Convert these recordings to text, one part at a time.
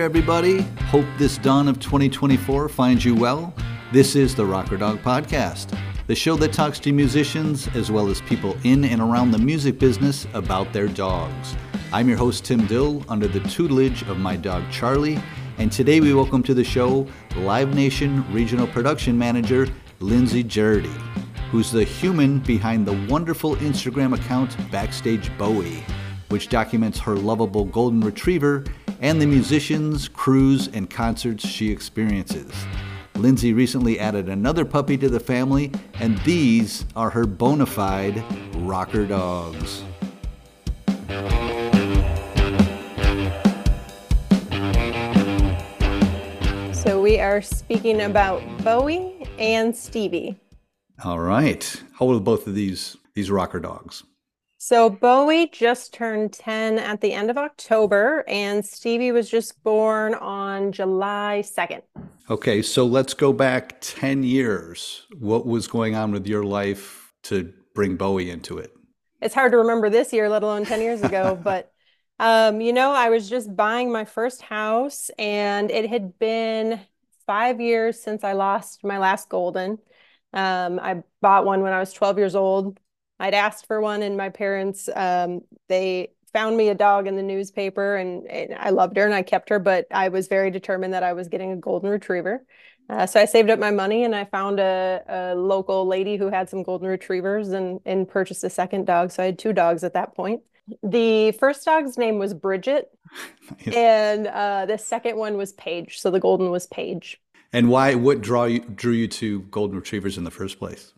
Everybody. Hope this dawn of 2024 finds you well. This is the Rocker Dog Podcast, the show that talks to musicians as well as people in and around the music business about their dogs. I'm your host, Tim Dill, under the tutelage of my dog, Charlie, and today we welcome to the show Live Nation Regional Production Manager, Lindsay Gjerde, who's the human behind the wonderful Instagram account Backstage Bowie, which documents her lovable golden retriever and the musicians, crews, and concerts she experiences. Lindsay recently added another puppy to the family, and these are her bona fide rocker dogs. So we are speaking about Bowie and Stevie. All right. How old are both of these these rocker dogs? So Bowie just turned 10 at the end of October, and Stevie was just born on July 2nd. Okay, so let's go back 10 years. What was going on with your life to bring Bowie into it? It's hard to remember this year, let alone 10 years ago, but um, you know, I was just buying my first house, and it had been five years since I lost my last golden. Um, I bought one when I was 12 years old I'd asked for one, and my parents um, they found me a dog in the newspaper, and, and, I loved her and I kept her. But I was very determined that I was getting a golden retriever. Uh, so I saved up my money and I found a, a local lady who had some golden retrievers and and purchased a second dog. So I had two dogs at that point. The first dog's name was Bridget, nice. and uh, the second one was Paige. So the golden was Paige. And why? What draw you drew you to golden retrievers in the first place?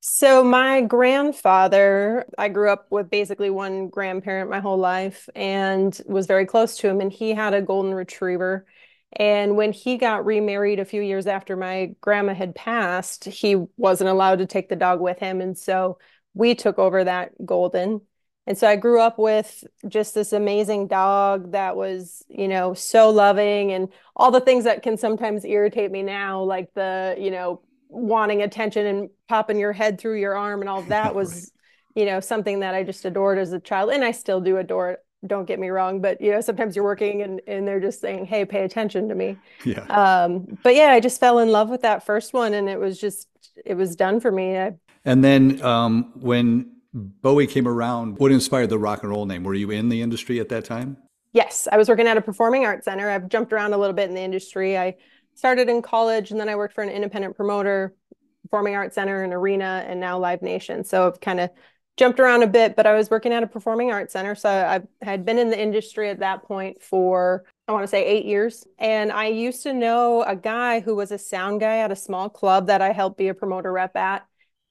So, my grandfather, I grew up with basically one grandparent my whole life and was very close to him. And he had a golden retriever. And when he got remarried a few years after my grandma had passed, he wasn't allowed to take the dog with him. And so we took over that golden. And so I grew up with just this amazing dog that was, you know, so loving and all the things that can sometimes irritate me now, like the, you know, wanting attention and popping your head through your arm and all that was right. you know something that i just adored as a child. And i still do adore it don't get me wrong. But you know sometimes you're working and, and they're just saying hey pay attention to me. Yeah. Um but yeah i just fell in love with that first one and it was just it was done for me. I, and then um when bowie came around what inspired the rock and roll name? Were you in the industry at that time? Yes i was working at a performing arts center. I've jumped around a little bit in the industry. I started in college and then I worked for an independent promoter, Performing Arts Center and Arena, and now Live Nation. So I've kind of jumped around a bit, but I was working at a performing arts center. So I had been in the industry at that point for, I want to say eight years. And I used to know a guy who was a sound guy at a small club that I helped be a promoter rep at.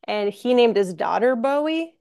And he named his daughter Bowie.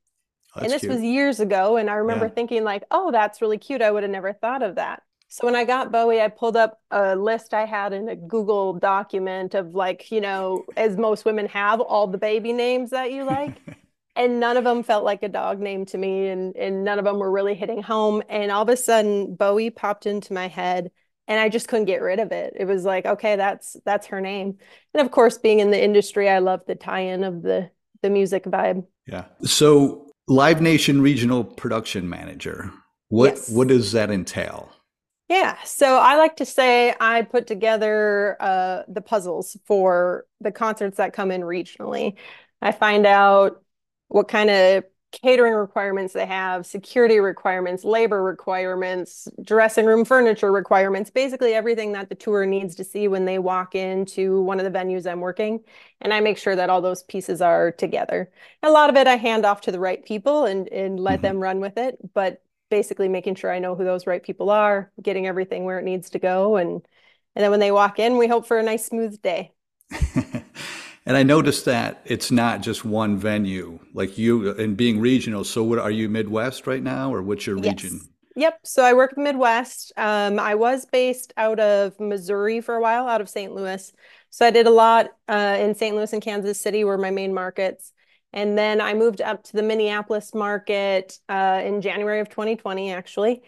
Oh, and this cute. was years ago. And I remember yeah. thinking, like, oh, that's really cute. I would have never thought of that. So when I got Bowie, I pulled up a list I had in a Google document of like, you know, as most women have, all the baby names that you like. and none of them felt like a dog name to me and, and none of them were really hitting home. And all of a sudden Bowie popped into my head and I just couldn't get rid of it. It was like, okay, that's that's her name. And of course, being in the industry, I love the tie-in of the the music vibe. Yeah. So Live Nation Regional Production Manager. What yes. what does that entail? Yeah, so I like to say I put together uh, the puzzles for the concerts that come in regionally. I find out what kind of catering requirements they have, security requirements, labor requirements, dressing room furniture requirements, basically everything that the tour needs to see when they walk into one of the venues I'm working. And I make sure that all those pieces are together. A lot of it I hand off to the right people and, and let mm-hmm. them run with it. But basically making sure I know who those right people are, getting everything where it needs to go, and and then when they walk in, we hope for a nice smooth day. and I noticed that it's not just one venue, like you and being regional. So, what are you Midwest right now, or what's your region? Yes. Yep. So I work Midwest. Um, I was based out of Missouri for a while, out of St. Louis. So I did a lot uh, in St. Louis and Kansas City were my main markets. And then I moved up to the Minneapolis market uh, in January of 2020, actually,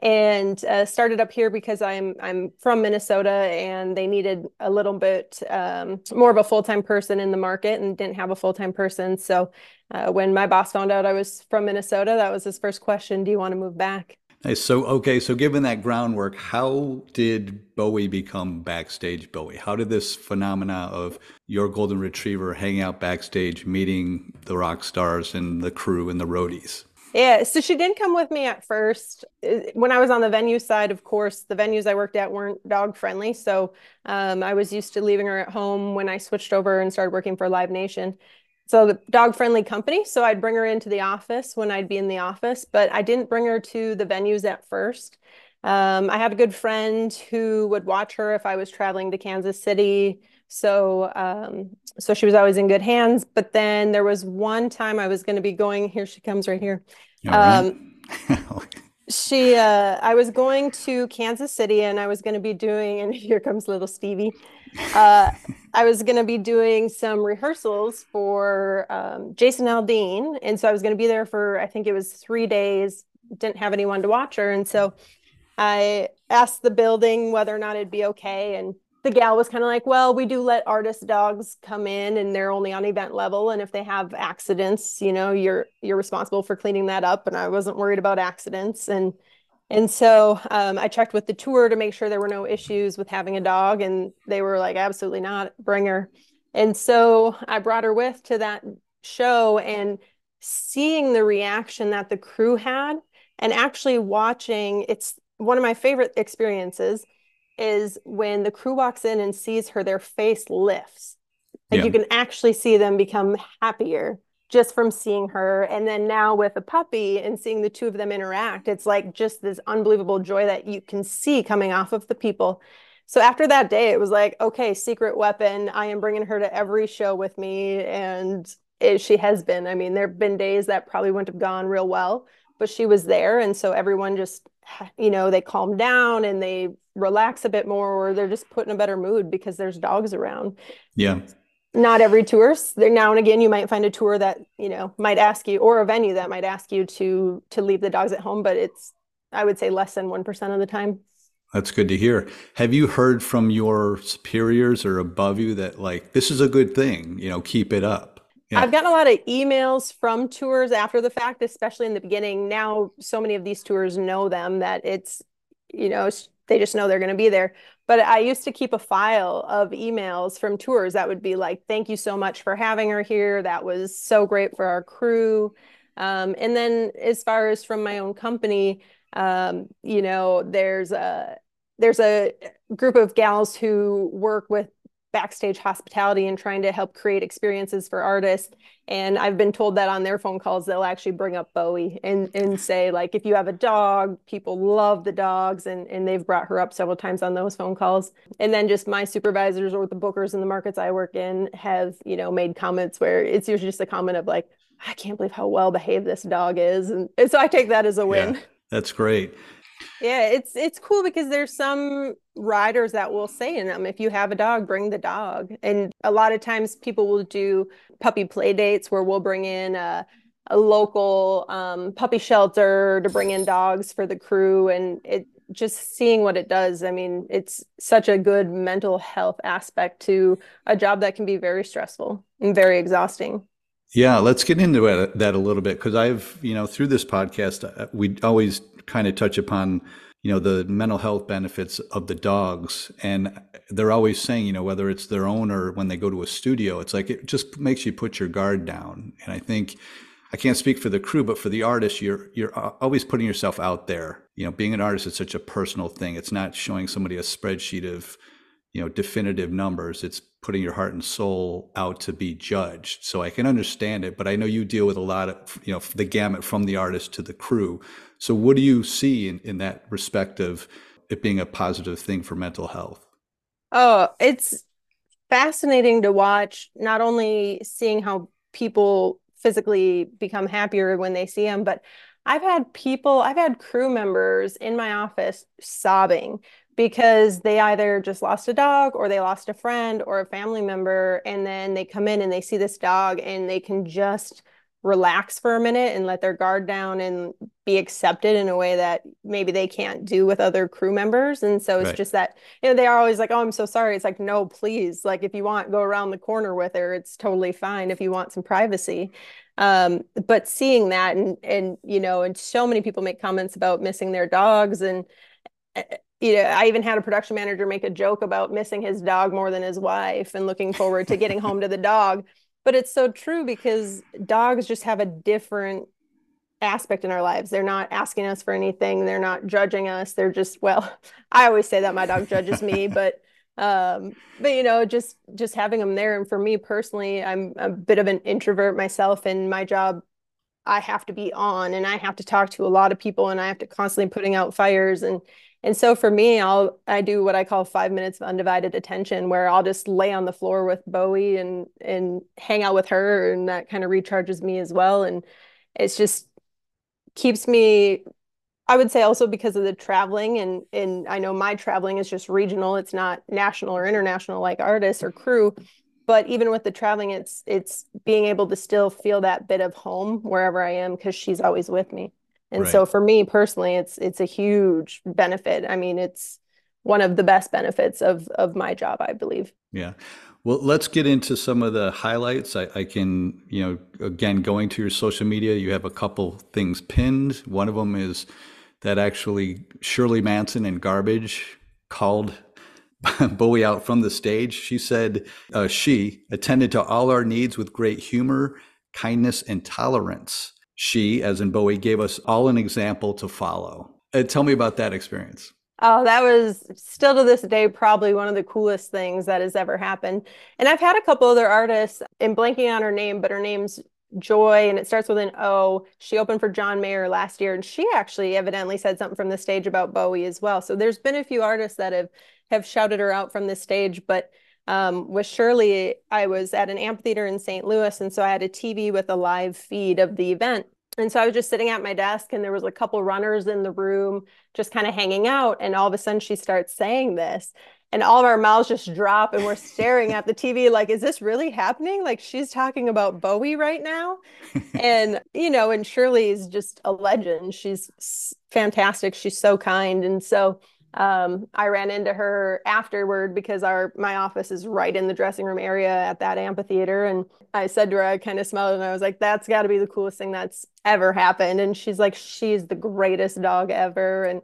and uh, started up here because I'm I'm from Minnesota, and they needed a little bit um, more of a full time person in the market, and didn't have a full time person. So uh, when my boss found out I was from Minnesota, that was his first question: Do you want to move back? So, okay, so given that groundwork, how did Bowie become backstage Bowie? How did this phenomena of your golden retriever hanging out backstage, meeting the rock stars and the crew and the roadies? Yeah, so she didn't come with me at first. Uh, when I was on the venue side, of course, the venues I worked at weren't dog friendly. So um, I was used to leaving her at home when I switched over and started working for Live Nation so the dog friendly company. So i'd bring her into the office when i'd be in the office but i didn't bring her to the venues at first. Um, i had a good friend who would watch her if i was traveling to kansas city. So um, so she was always in good hands. But then there was one time i was going to be going here she comes right here. Um, she uh, i was going to kansas city and i was going to be doing and here comes little stevie uh, I was going to be doing some rehearsals for um, Jason Aldean. And so I was going to be there for, I think it was three days, didn't have anyone to watch her. And so I asked the building whether or not it'd be okay. And the gal was kind of like, well, we do let artist dogs come in and they're only on event level. And if they have accidents, you know, you're, you're responsible for cleaning that up. And I wasn't worried about accidents. And and so um, I checked with the tour to make sure there were no issues with having a dog, and they were like, absolutely not, bring her. And so I brought her with to that show and seeing the reaction that the crew had, and actually watching it's one of my favorite experiences is when the crew walks in and sees her, their face lifts. Like yeah. you can actually see them become happier just from seeing her. And then now with a puppy and seeing the two of them interact it's like just this unbelievable joy that you can see coming off of the people. So after that day it was like okay secret weapon. I am bringing her to every show with me. And it, she has been. I mean there have been days that probably wouldn't have gone real well but she was there. And so everyone just you know they calm down and they relax a bit more or they're just put in a better mood because there's dogs around. Yeah not every tour. There now and again you might find a tour that you know might ask you or a venue that might ask you to to leave the dogs at home but it's i would say less than 1% of the time. That's good to hear. Have you heard from your superiors or above you that like this is a good thing you know keep it up? Yeah. i've gotten a lot of emails from tours after the fact especially in the beginning. Now so many of these tours know them that it's you know they just know they're going to be there but I used to keep a file of emails from tours that would be like, thank you so much for having her here. That was so great for our crew. Um, and then as far as from my own company, um, you know, there's a there's a group of gals who work with backstage hospitality and trying to help create experiences for artists. And I've been told that on their phone calls, they'll actually bring up Bowie and, and say, like, if you have a dog, people love the dogs. And, and they've brought her up several times on those phone calls. And then just my supervisors or the bookers in the markets I work in have, you know, made comments where it's usually just a comment of like, I can't believe how well behaved this dog is. And, and so I take that as a win. Yeah, that's great. Yeah, it's it's cool because there's some riders that will say in them, if you have a dog, bring the dog. And a lot of times people will do puppy play dates where we'll bring in a, a local um, puppy shelter to bring in dogs for the crew. And it just seeing what it does. I mean, it's such a good mental health aspect to a job that can be very stressful and very exhausting. Yeah, let's get into that a little bit because I've, you know, through this podcast, uh, we always kind of touch upon you know the mental health benefits of the dogs. And they're always saying you know whether it's their owner when they go to a studio it's like it just makes you put your guard down. And i think i can't speak for the crew but for the artist you're you're always putting yourself out there. You know being an artist is such a personal thing. It's not showing somebody a spreadsheet of you know definitive numbers. It's putting your heart and soul out to be judged. So i can understand it but i know you deal with a lot of you know the gamut from the artist to the crew so what do you see in, in that respect of it being a positive thing for mental health? Oh it's fascinating to watch not only seeing how people physically become happier when they see them but I've had people, I've had crew members in my office sobbing because they either just lost a dog or they lost a friend or a family member and then they come in and they see this dog and they can just relax for a minute and let their guard down and be accepted in a way that maybe they can't do with other crew members. And so it's right. just that, you know, they are always like, oh, I'm so sorry. It's like, no, please. Like, if you want, go around the corner with her. It's totally fine if you want some privacy. Um, but seeing that and, and, you know, and so many people make comments about missing their dogs and, eh, eh, you know, I even had a production manager make a joke about missing his dog more than his wife and looking forward to getting home to the dog but it's so true because dogs just have a different aspect in our lives. They're not asking us for anything. They're not judging us. They're just well, I always say that my dog judges me, but um but you know just just having them there and for me personally i'm a bit of an introvert myself and my job i have to be on and i have to talk to a lot of people and i have to constantly putting out fires and and so for me, I'll I do what I call five minutes of undivided attention, where I'll just lay on the floor with Bowie and and hang out with her, and that kind of recharges me as well. And it's just keeps me I would say also because of the traveling and and I know my traveling is just regional. It's not national or international like artists or crew. But even with the traveling, it's it's being able to still feel that bit of home wherever I am because she's always with me. And right. so for me personally, it's it's a huge benefit. I mean, it's one of the best benefits of of my job, I believe. Yeah. Well, let's get into some of the highlights. I, I, can, you know, again, going to your social media, you have a couple things pinned. One of them is that actually Shirley Manson and Garbage called Bowie out from the stage. She said uh, she attended to all our needs with great humor, kindness, and tolerance she, as in Bowie, gave us all an example to follow. Uh, tell me about that experience. Oh, that was still to this day probably one of the coolest things that has ever happened. And I've had a couple other artists, and blanking on her name, but her name's Joy, and it starts with an O. She opened for John Mayer last year, and she actually evidently said something from the stage about Bowie as well. So there's been a few artists that have have shouted her out from the stage, but um, with Shirley, I was at an amphitheater in St. Louis, and so I had a TV with a live feed of the event. And so I was just sitting at my desk, and there was a couple runners in the room, just kind of hanging out. And all of a sudden, she starts saying this, and all of our mouths just drop, and we're staring at the TV like, "Is this really happening? Like she's talking about Bowie right now?" and you know, and Shirley is just a legend. She's fantastic. She's so kind, and so um, I ran into her afterward because our my office is right in the dressing room area at that amphitheater, and I said to her, I kind of smiled and I was like, "That's got to be the coolest thing that's ever happened." And she's like, "She's the greatest dog ever," and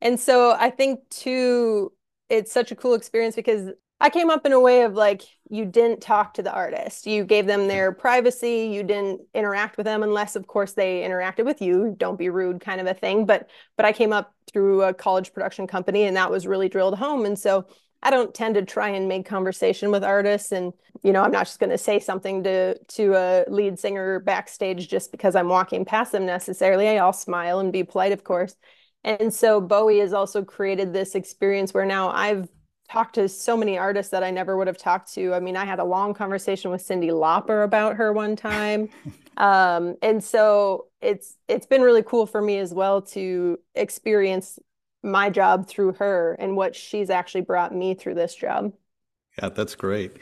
and so I think too, it's such a cool experience because I came up in a way of like you didn't talk to the artist. You gave them their privacy. You didn't interact with them unless of course they interacted with you. Don't be rude kind of a thing. But but I came up through a college production company and that was really drilled home. And so I don't tend to try and make conversation with artists and you know I'm not just going to say something to to a lead singer backstage just because I'm walking past them necessarily. I'll smile and be polite of course. And so Bowie has also created this experience where now I've talked to so many artists that I never would have talked to. I mean, I had a long conversation with Cyndi Lauper about her one time. um, and so it's it's been really cool for me as well to experience my job through her and what she's actually brought me through this job. Yeah, that's great.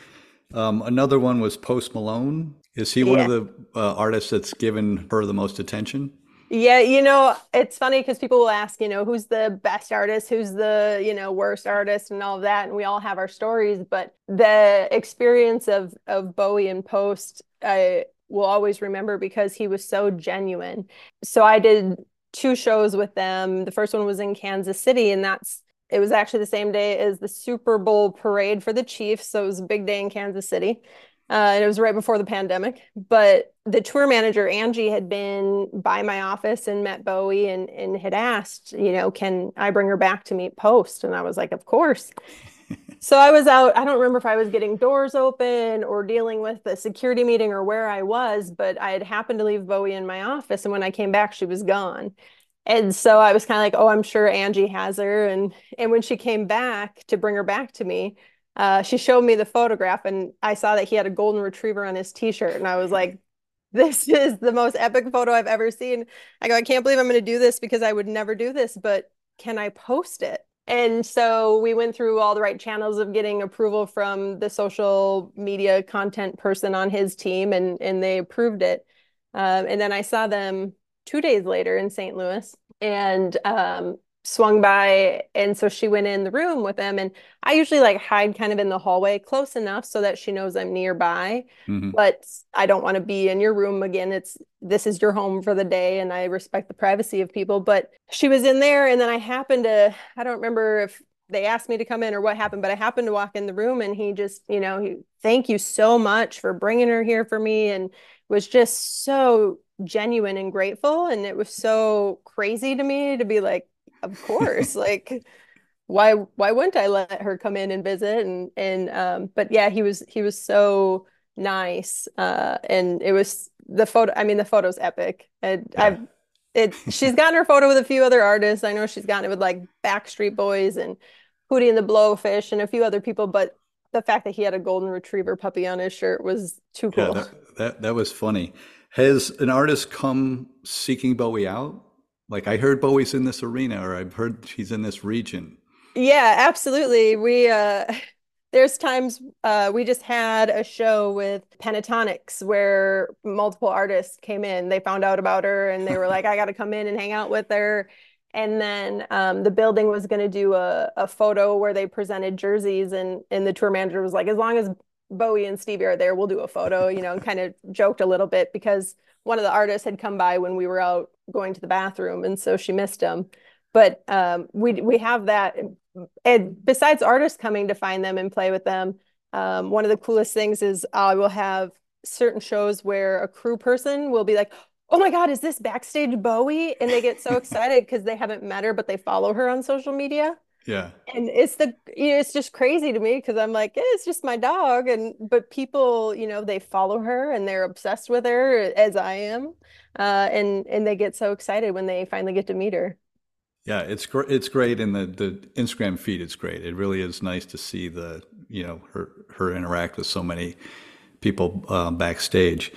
Um, another one was Post Malone. Is he one of the uh, artists that's given her the most attention? Yeah, you know, it's funny because people will ask, you know, who's the best artist, who's the, you know, worst artist and all of that. And we all have our stories, but the experience of of Bowie and Post, I will always remember because he was so genuine. So I did two shows with them. The first one was in Kansas City, and that's it was actually the same day as the Super Bowl parade for the Chiefs. So it was a big day in Kansas City. Uh, and it was right before the pandemic. But the tour manager, Angie, had been by my office and met Bowie and, and had asked, you know, can I bring her back to meet Post? And I was like, of course. so I was out. I don't remember if I was getting doors open or dealing with a security meeting or where I was, but I had happened to leave Bowie in my office. And when I came back, she was gone. And so I was kind of like, oh, I'm sure Angie has her. And and when she came back to bring her back to me, uh, she showed me the photograph and I saw that he had a golden retriever on his t-shirt and I was like, this is the most epic photo I've ever seen. I go, I can't believe I'm going to do this because I would never do this, but can I post it? And so we went through all the right channels of getting approval from the social media content person on his team and and they approved it. Um, and then I saw them two days later in St. Louis and um, swung by. And so she went in the room with them. And I usually like hide kind of in the hallway close enough so that she knows I'm nearby. Mm-hmm. But I don't want to be in your room again. It's this is your home for the day. And I respect the privacy of people. But she was in there. And then I happened to, I don't remember if they asked me to come in or what happened, but I happened to walk in the room and he just, you know, he, thank you so much for bringing her here for me. And was just so genuine and grateful. And it was so crazy to me to be like, of course, like, why, why wouldn't I let her come in and visit? And, and, um, but yeah, he was, he was so nice. Uh, and it was the photo, I mean, the photo's epic. And yeah. I've, it, she's gotten her photo with a few other artists. I know she's gotten it with like Backstreet Boys and Hootie and the Blowfish and a few other people, but the fact that he had a golden retriever puppy on his shirt was too cool. Yeah, that, that, that was funny. Has an artist come seeking Bowie out? Like I heard Bowie's in this arena, or I've heard she's in this region. Yeah, absolutely. We uh there's times uh, we just had a show with Pentatonix where multiple artists came in. They found out about her and they were like, I got to come in and hang out with her. And then um, the building was going to do a, a photo where they presented jerseys, and and the tour manager was like, as long as Bowie and Stevie are there, we'll do a photo, you know, and kind of joked a little bit because one of the artists had come by when we were out going to the bathroom, and so she missed him. But um, we we have that, and besides artists coming to find them and play with them, um, one of the coolest things is I will have certain shows where a crew person will be like, oh my god is this backstage bowie? And they get so excited because they haven't met her but they follow her on social media. Yeah. And it's the you know, it's just crazy to me because i'm like eh, it's just my dog. And but people you know they follow her and they're obsessed with her as i am uh, and and they get so excited when they finally get to meet her yeah it's great it's great in the the instagram feed it's great it really is nice to see the you know her her interact with so many people uh, backstage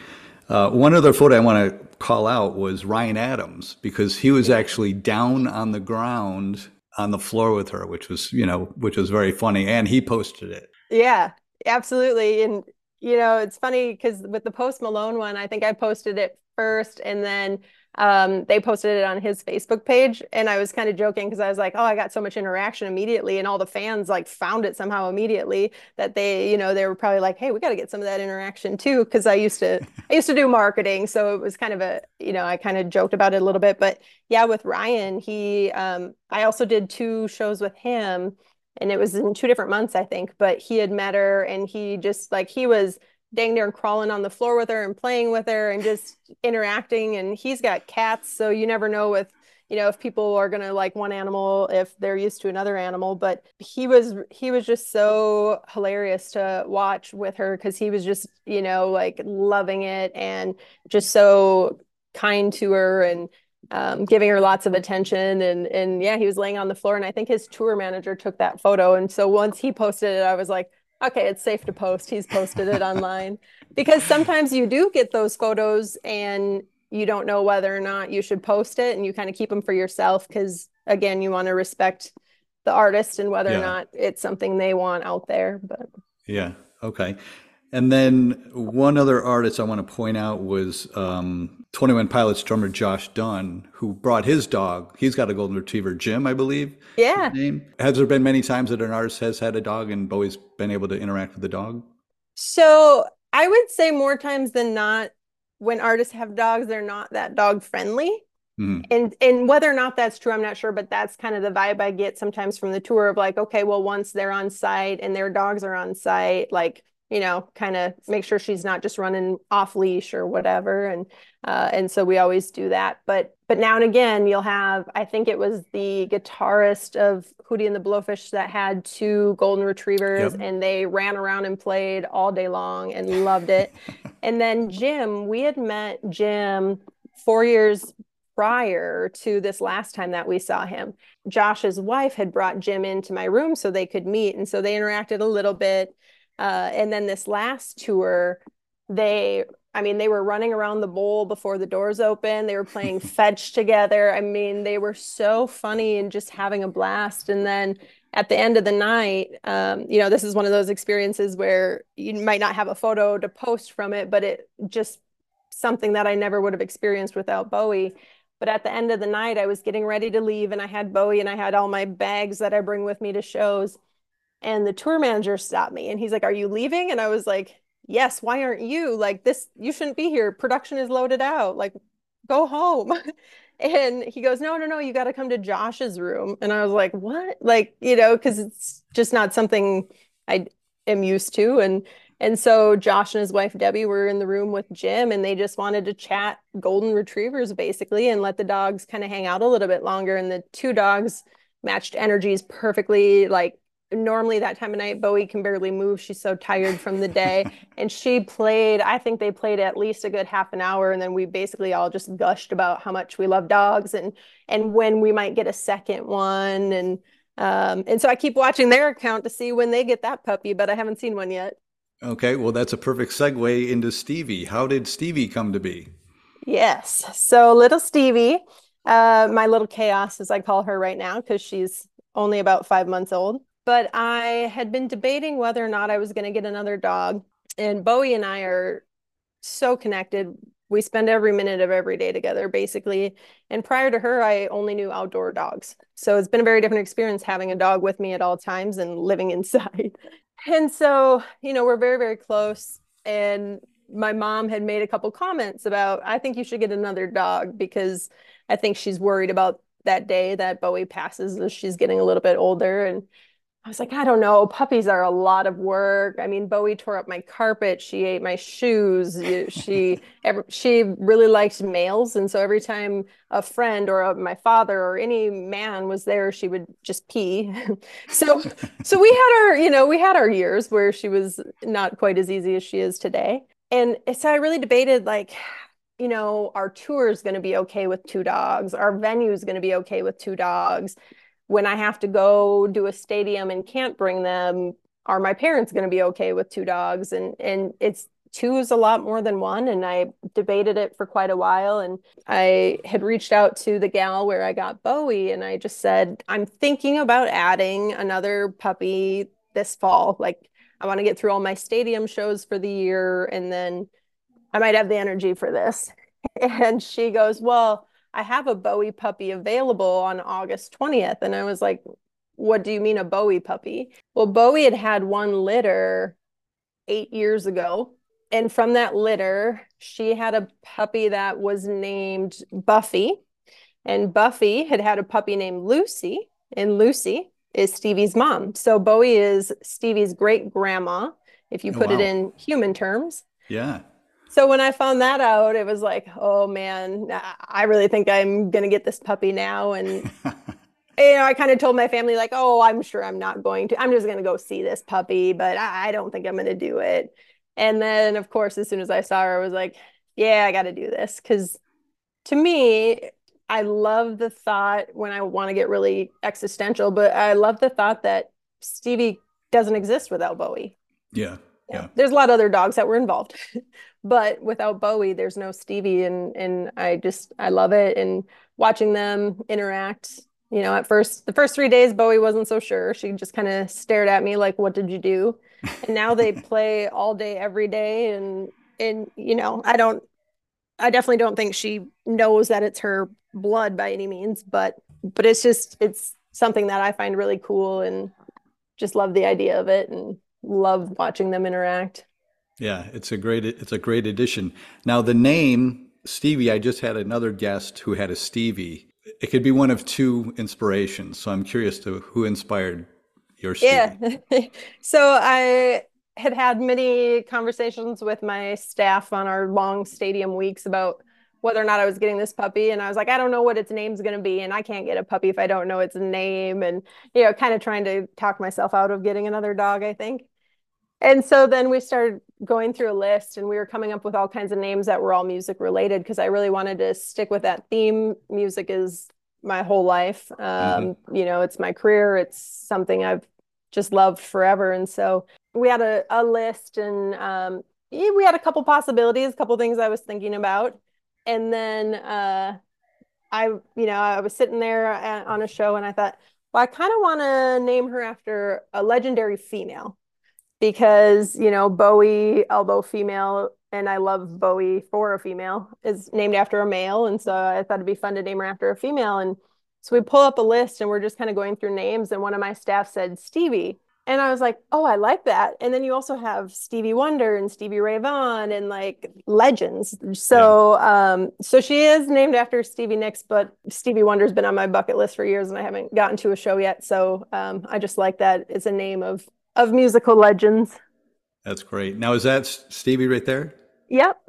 uh, one other photo I want to call out was Ryan Adams because he was actually down on the ground on the floor with her, which was, you know, which was very funny. And he posted it. Yeah, absolutely. And, you know, it's funny because with the Post Malone one, I think I posted it first and then um, they posted it on his Facebook page. And I was kind of joking because I was like, oh, I got so much interaction immediately. And all the fans like found it somehow immediately that they, you know, they were probably like, hey, we got to get some of that interaction too. Cause I used to, I used to do marketing. So it was kind of a, you know, I kind of joked about it a little bit. But yeah, with Ryan, he, um, I also did two shows with him and it was in two different months, I think. But he had met her and he just like, he was, dang near crawling on the floor with her and playing with her and just interacting. And he's got cats, so you never know with you know if people are gonna like one animal if they're used to another animal. But he was he was just so hilarious to watch with her because he was just you know like loving it and just so kind to her and um, giving her lots of attention and and yeah he was laying on the floor and i think his tour manager took that photo and so once he posted it i was like okay, it's safe to post. He's posted it online because sometimes you do get those photos and you don't know whether or not you should post it and you kind of keep them for yourself because again, you want to respect the artist and whether yeah. or not it's something they want out there. But yeah, okay. And then one other artist I want to point out was um, 21 Pilots drummer Josh Dun, who brought his dog. He's got a golden retriever, Jim, I believe. Yeah. Has there been many times that an artist has had a dog and Bowie's been able to interact with the dog? So I would say more times than not, when artists have dogs, they're not that dog friendly. Mm-hmm. And and whether or not that's true, I'm not sure, but that's kind of the vibe I get sometimes from the tour of like, okay, well, once they're on site and their dogs are on site, like you know, kind of make sure she's not just running off leash or whatever. And uh, and so we always do that. But but now and again, you'll have I think it was the guitarist of Hootie and the Blowfish that had two golden retrievers, yep. and they ran around and played all day long and loved it. and then Jim, we had met Jim four years prior to this last time that we saw him. Josh's wife had brought Jim into my room so they could meet, and so they interacted a little bit uh, and then this last tour, they, I mean, they were running around the bowl before the doors open. They were playing fetch together. I mean, they were so funny and just having a blast. And then at the end of the night, um, you know, this is one of those experiences where you might not have a photo to post from it, but it just something that I never would have experienced without Bowie. But at the end of the night, I was getting ready to leave and I had Bowie and I had all my bags that I bring with me to shows. And the tour manager stopped me and he's like, Are you leaving? And I was like, Yes, why aren't you? Like, this, you shouldn't be here. Production is loaded out. Like, go home. and he goes, No, no, no, you got to come to Josh's room. And I was like, What? Like, you know, because it's just not something I am used to. And and so Josh and his wife Debbie were in the room with Jim and they just wanted to chat golden retrievers basically and let the dogs kind of hang out a little bit longer. And the two dogs matched energies perfectly. Like normally that time of night, Bowie can barely move. She's so tired from the day. and she played, I think they played at least a good half an hour. And then we basically all just gushed about how much we love dogs and and when we might get a second one. And um, and so I keep watching their account to see when they get that puppy, but I haven't seen one yet. Okay, well, that's a perfect segue into Stevie. How did Stevie come to be? Yes. So, little Stevie, uh, my little chaos, as I call her right now, because she's only about five months old. But I had been debating whether or not I was going to get another dog. And Bowie and I are so connected. We spend every minute of every day together, basically. And prior to her, I only knew outdoor dogs. So it's been a very different experience having a dog with me at all times and living inside. And so, you know, we're very, very close. And my mom had made a couple comments about, I think you should get another dog because I think she's worried about that day that Bowie passes as she's getting a little bit older. And I was like, I don't know. Puppies are a lot of work. I mean, Bowie tore up my carpet. She ate my shoes. She every, she really liked males, and so every time a friend or a, my father or any man was there, she would just pee. so so we had our you know we had our years where she was not quite as easy as she is today, and so I really debated like. You know, our tour is going to be okay with two dogs. Our venue is going to be okay with two dogs when I have to go do a stadium and can't bring them, are my parents going to be okay with two dogs? And and it's two is a lot more than one. And I debated it for quite a while. And I had reached out to the gal where I got Bowie, and I just said, I'm thinking about adding another puppy this fall. Like I want to get through all my stadium shows for the year, and then I might have the energy for this. And she goes, Well, I have a Bowie puppy available on August 20th. And I was like, what do you mean a Bowie puppy? Well, Bowie had had one litter eight years ago. And from that litter, she had a puppy that was named Buffy. And Buffy had had a puppy named Lucy. And Lucy is Stevie's mom. So Bowie is Stevie's great grandma, if you oh, put wow. it in human terms. Yeah so when I found that out, it was like, oh man, I really think I'm gonna get this puppy now. And you know, I kind of told my family, like, oh, I'm sure I'm not going to. I'm just gonna go see this puppy, but I, I don't think I'm gonna do it. And then, of course, as soon as I saw her, I was like, yeah, I got to do this because to me, I love the thought when I want to get really existential, but I love the thought that Stevie doesn't exist without Bowie. Yeah. Yeah. There's a lot of other dogs that were involved, but without Bowie, there's no Stevie, and and I just I love it and watching them interact. You know, at first the first three days, Bowie wasn't so sure. She just kind of stared at me like, "What did you do?" And now they play all day, every day, and and you know, I don't, I definitely don't think she knows that it's her blood by any means, but but it's just it's something that I find really cool and just love the idea of it and love watching them interact. Yeah, it's a great it's a great addition. Now the name Stevie, I just had another guest who had a Stevie. It could be one of two inspirations. So I'm curious to who inspired your Stevie. Yeah. so I had had many conversations with my staff on our long stadium weeks about whether or not I was getting this puppy. And I was like, I don't know what its name's going to be. And I can't get a puppy if I don't know its name. And, you know, kind of trying to talk myself out of getting another dog, I think. And so then we started going through a list and we were coming up with all kinds of names that were all music related because I really wanted to stick with that theme. Music is my whole life. Um, mm-hmm. You know, it's my career, it's something I've just loved forever. And so we had a, a list and um, we had a couple possibilities, a couple things I was thinking about and then uh, I, you know, I was sitting there at, on a show and I thought, well, I kind of want to name her after a legendary female because, you know, Bowie, elbow female, and I love Bowie for a female, is named after a male. And so I thought it'd be fun to name her after a female. And so we pull up a list and we're just kind of going through names. And one of my staff said Stevie. And I was like, oh, I like that. And then you also have Stevie Wonder and Stevie Ray Vaughan and like legends. So, yeah. um, so she is named after Stevie Nicks, but Stevie Wonder's been on my bucket list for years and I haven't gotten to a show yet. So, um, I just like that it's a name of of musical legends. That's great. Now, is that Stevie right there? Yep.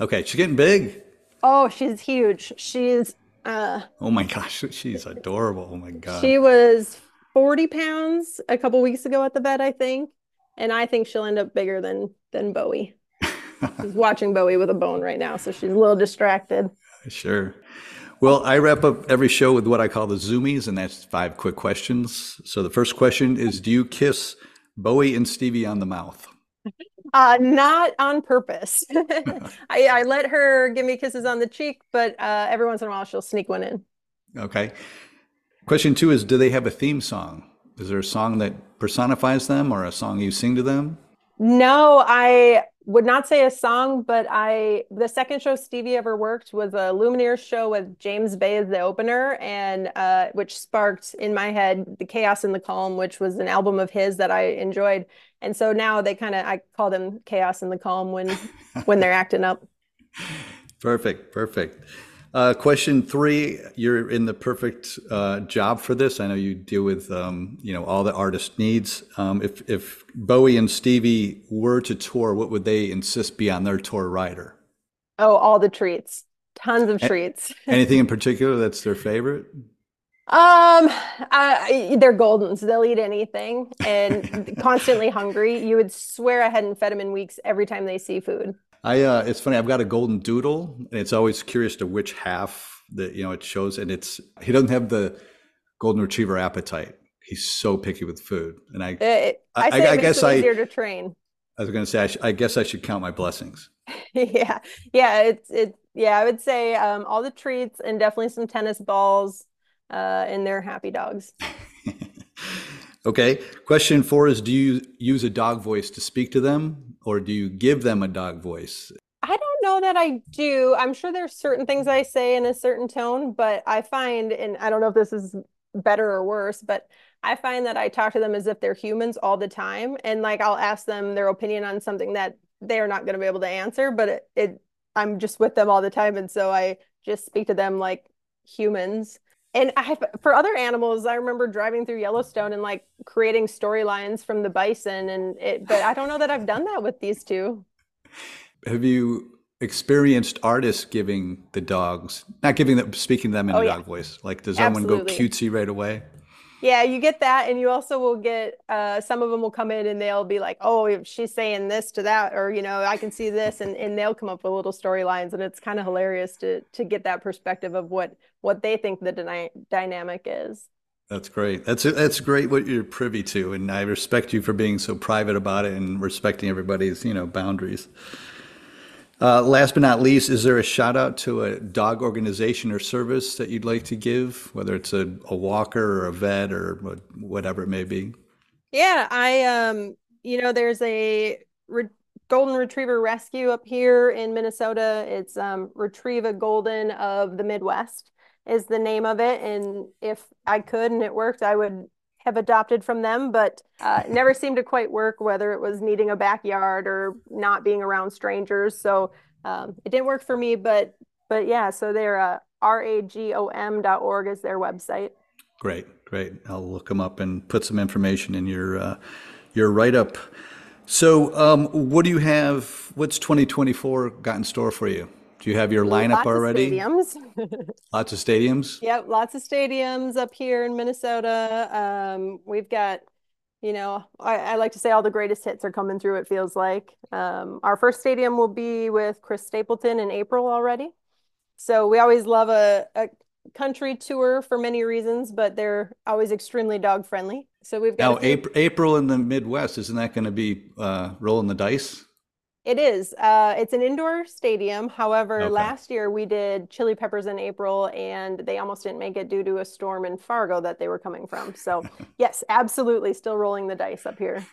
Okay, she's getting big. Oh, she's huge. She's. Uh, oh my gosh, she's adorable. Oh my god. She was 40 pounds a couple weeks ago at the vet, I think. And I think she'll end up bigger than than Bowie. she's watching Bowie with a bone right now, so she's a little distracted. Sure. Well, I wrap up every show with what I call the zoomies, and that's five quick questions. So the first question is Do you kiss Bowie and Stevie on the mouth? Uh, not on purpose. I, I, let her give me kisses on the cheek, but uh, every once in a while she'll sneak one in. Okay. Question two is Do they have a theme song? Is there a song that personifies them or a song you sing to them? No, I would not say a song, but I the second show Stevie ever worked was a Lumineers show with James Bay as the opener, and uh, which sparked in my head the Chaos and the Calm, which was an album of his that I enjoyed. And so now they kind of I call them Chaos and the Calm when when they're acting up. Perfect, perfect. Uh, question three: You're in the perfect uh, job for this. I know you deal with um, you know all the artist needs. Um, if if Bowie and Stevie were to tour, what would they insist be on their tour rider? Oh, all the treats, tons of treats. Anything in particular that's their favorite? Um, I, they're goldens. They'll eat anything and constantly hungry. You would swear I hadn't fed them in weeks every time they see food. I uh, it's funny. I've got a golden doodle, and it's always curious to which half that you know it shows. And it's he doesn't have the golden retriever appetite. He's so picky with food, and I it, I, I, I guess I easier to train. I was going to say I, sh- I, guess I should count my blessings. yeah, yeah. It's it. Yeah, I would say um, all the treats and definitely some tennis balls, uh, and they're happy dogs. okay. Question four is: Do you use a dog voice to speak to them? Or do you give them a dog voice? I don't know that I do. I'm sure there's certain things I say in a certain tone, but I find, and I don't know if this is better or worse, but I find that I talk to them as if they're humans all the time. And like I'll ask them their opinion on something that they're not going to be able to answer, but it, it I'm just with them all the time. And so I just speak to them like humans and I for other animals, I remember driving through Yellowstone and like creating storylines from the bison, and it. But I don't know that I've done that with these two. Have you experienced artists giving the dogs, not giving them, speaking to them in oh, a yeah. dog voice? Like, does Absolutely. someone go cutesy right away? Yeah, you get that, and you also will get uh, some of them will come in and they'll be like, "Oh, she's saying this to that," or you know, I can see this, and, and they'll come up with little storylines, and it's kind of hilarious to to get that perspective of what what they think the dyna- dynamic is. That's great. That's that's great what you're privy to, and I respect you for being so private about it and respecting everybody's you know boundaries. Uh, last but not least, is there a shout out to a dog organization or service that you'd like to give, whether it's a, a walker or a vet or whatever it may be? Yeah, I um, you know, there's a re- golden retriever rescue up here in Minnesota. It's um, Retrieve a Golden of the Midwest is the name of it, and if I could and it worked, I would have adopted from them, but uh, never seemed to quite work, whether it was needing a backyard or not being around strangers. So um, it didn't work for me, but but yeah, so they're uh, ragom.org is their website. Great, great. I'll look them up and put some information in your uh, your write up. So, um, what do you have? What's 2024 got in store for you? Do you have your lineup lots already? Of stadiums. lots of stadiums. Yep, lots of stadiums up here in Minnesota. Um, we've got, you know, I, I, like to say all the greatest hits are coming through. It feels like um, our first stadium will be with Chris Stapleton in April already. So we always love a, a country tour for many reasons, but they're always extremely dog friendly. So we've got now April, April in the Midwest. Isn't that going to be uh, rolling the dice? It is. Uh, it's an indoor stadium. However, okay. last year we did Chili Peppers in April, and they almost didn't make it due to a storm in Fargo that they were coming from. So, yes, absolutely, still rolling the dice up here.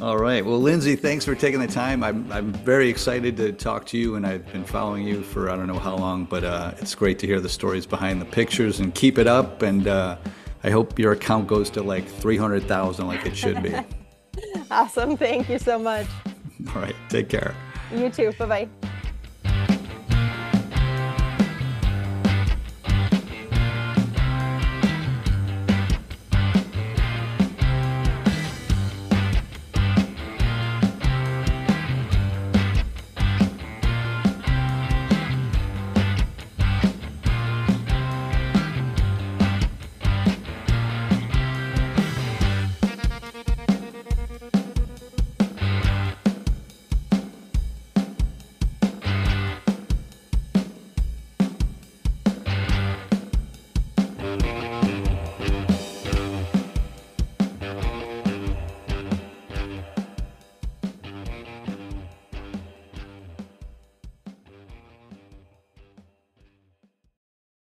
All right. Well, Lindsay, thanks for taking the time. I'm, I'm very excited to talk to you, and I've been following you for I don't know how long, but uh, it's great to hear the stories behind the pictures and keep it up. And uh, I hope your account goes to like 300,000 like it should be. awesome. Thank you so much. All right. Take care. You too. Bye bye.